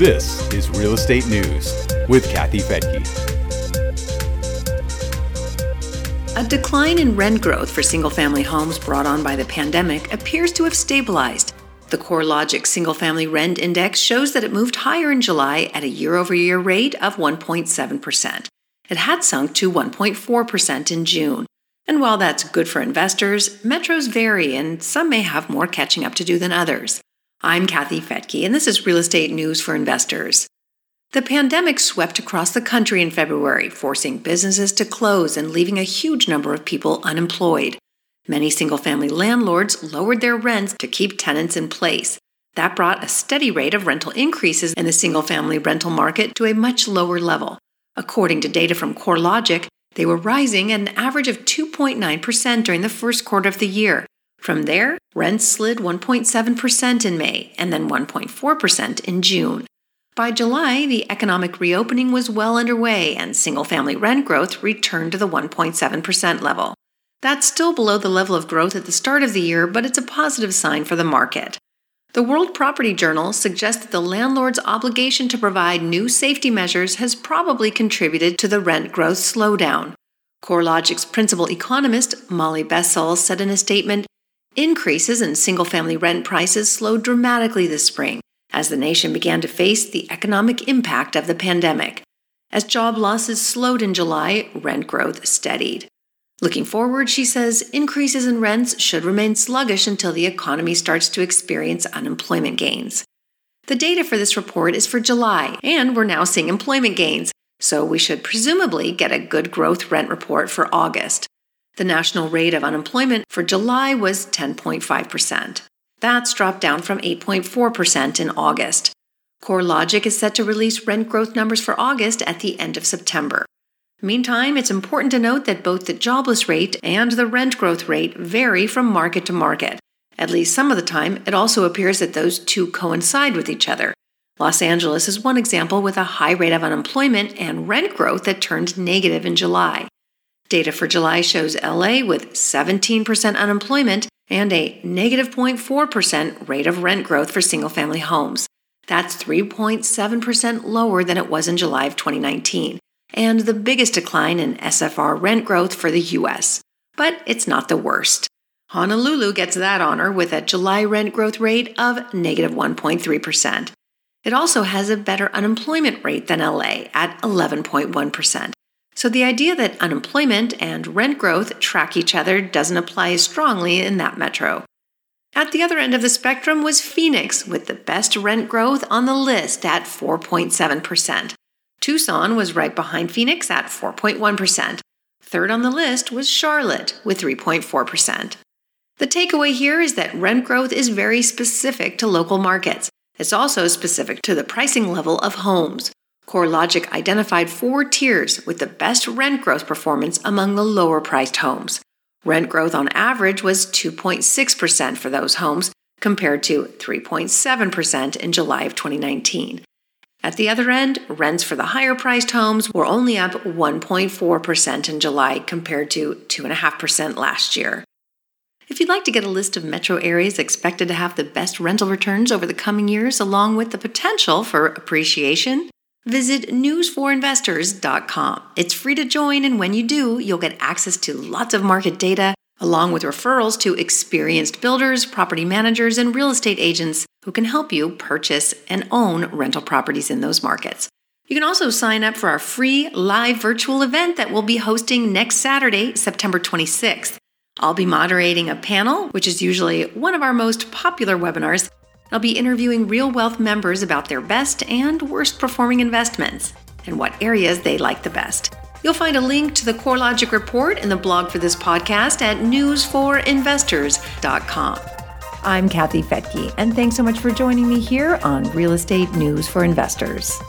This is Real Estate News with Kathy Fettke. A decline in rent growth for single family homes brought on by the pandemic appears to have stabilized. The CoreLogic Single Family Rent Index shows that it moved higher in July at a year over year rate of 1.7%. It had sunk to 1.4% in June. And while that's good for investors, metros vary and some may have more catching up to do than others. I'm Kathy Fettke, and this is Real Estate News for Investors. The pandemic swept across the country in February, forcing businesses to close and leaving a huge number of people unemployed. Many single family landlords lowered their rents to keep tenants in place. That brought a steady rate of rental increases in the single family rental market to a much lower level. According to data from CoreLogic, they were rising at an average of 2.9% during the first quarter of the year. From there, rents slid 1.7% in May and then 1.4% in June. By July, the economic reopening was well underway and single family rent growth returned to the 1.7% level. That's still below the level of growth at the start of the year, but it's a positive sign for the market. The World Property Journal suggests that the landlord's obligation to provide new safety measures has probably contributed to the rent growth slowdown. CoreLogic's principal economist, Molly Boesel, said in a statement Increases in single family rent prices slowed dramatically this spring as the nation began to face the economic impact of the pandemic. As job losses slowed in July, rent growth steadied. Looking forward, she says increases in rents should remain sluggish until the economy starts to experience unemployment gains. The data for this report is for July, and we're now seeing employment gains, so we should presumably get a good growth rent report for August. The national rate of unemployment for July was 10.5%. That's dropped down from 8.4% in August. CoreLogic is set to release rent growth numbers for August at the end of September. Meantime, it's important to note that both the jobless rate and the rent growth rate vary from market to market. At least some of the time, it also appears that those two coincide with each other. Los Angeles is one example with a high rate of unemployment and rent growth that turned negative in July. Data for July shows LA with 17% unemployment and a negative 0.4% rate of rent growth for single family homes. That's 3.7% lower than it was in July of 2019 and the biggest decline in SFR rent growth for the US. But it's not the worst. Honolulu gets that honor with a July rent growth rate of negative 1.3%. It also has a better unemployment rate than LA at 11.1%. So the idea that unemployment and rent growth track each other doesn't apply strongly in that metro. At the other end of the spectrum was Phoenix, with the best rent growth on the list at 4.7%. Tucson was right behind Phoenix at 4.1%. Third on the list was Charlotte with 3.4%. The takeaway here is that rent growth is very specific to local markets. It's also specific to the pricing level of homes. CoreLogic identified four tiers with the best rent growth performance among the lower priced homes. Rent growth on average was 2.6% for those homes, compared to 3.7% in July of 2019. At the other end, rents for the higher priced homes were only up 1.4% in July compared to 2.5% last year. If you'd like to get a list of metro areas expected to have the best rental returns over the coming years, along with the potential for appreciation, visit newsforinvestors.com. It's free to join, and when you do, you'll get access to lots of market data, along with referrals to experienced builders, property managers, and real estate agents who can help you purchase and own rental properties in those markets. You can also sign up for our free live virtual event that we'll be hosting next Saturday, September 26th. I'll be moderating a panel, which is usually one of our most popular webinars. I'll be interviewing Real Wealth members about their best and worst performing investments and what areas they like the best. You'll find a link to the CoreLogic report in the blog for this podcast at newsforinvestors.com. I'm Kathy Fettke, and thanks so much for joining me here on Real Estate News for Investors.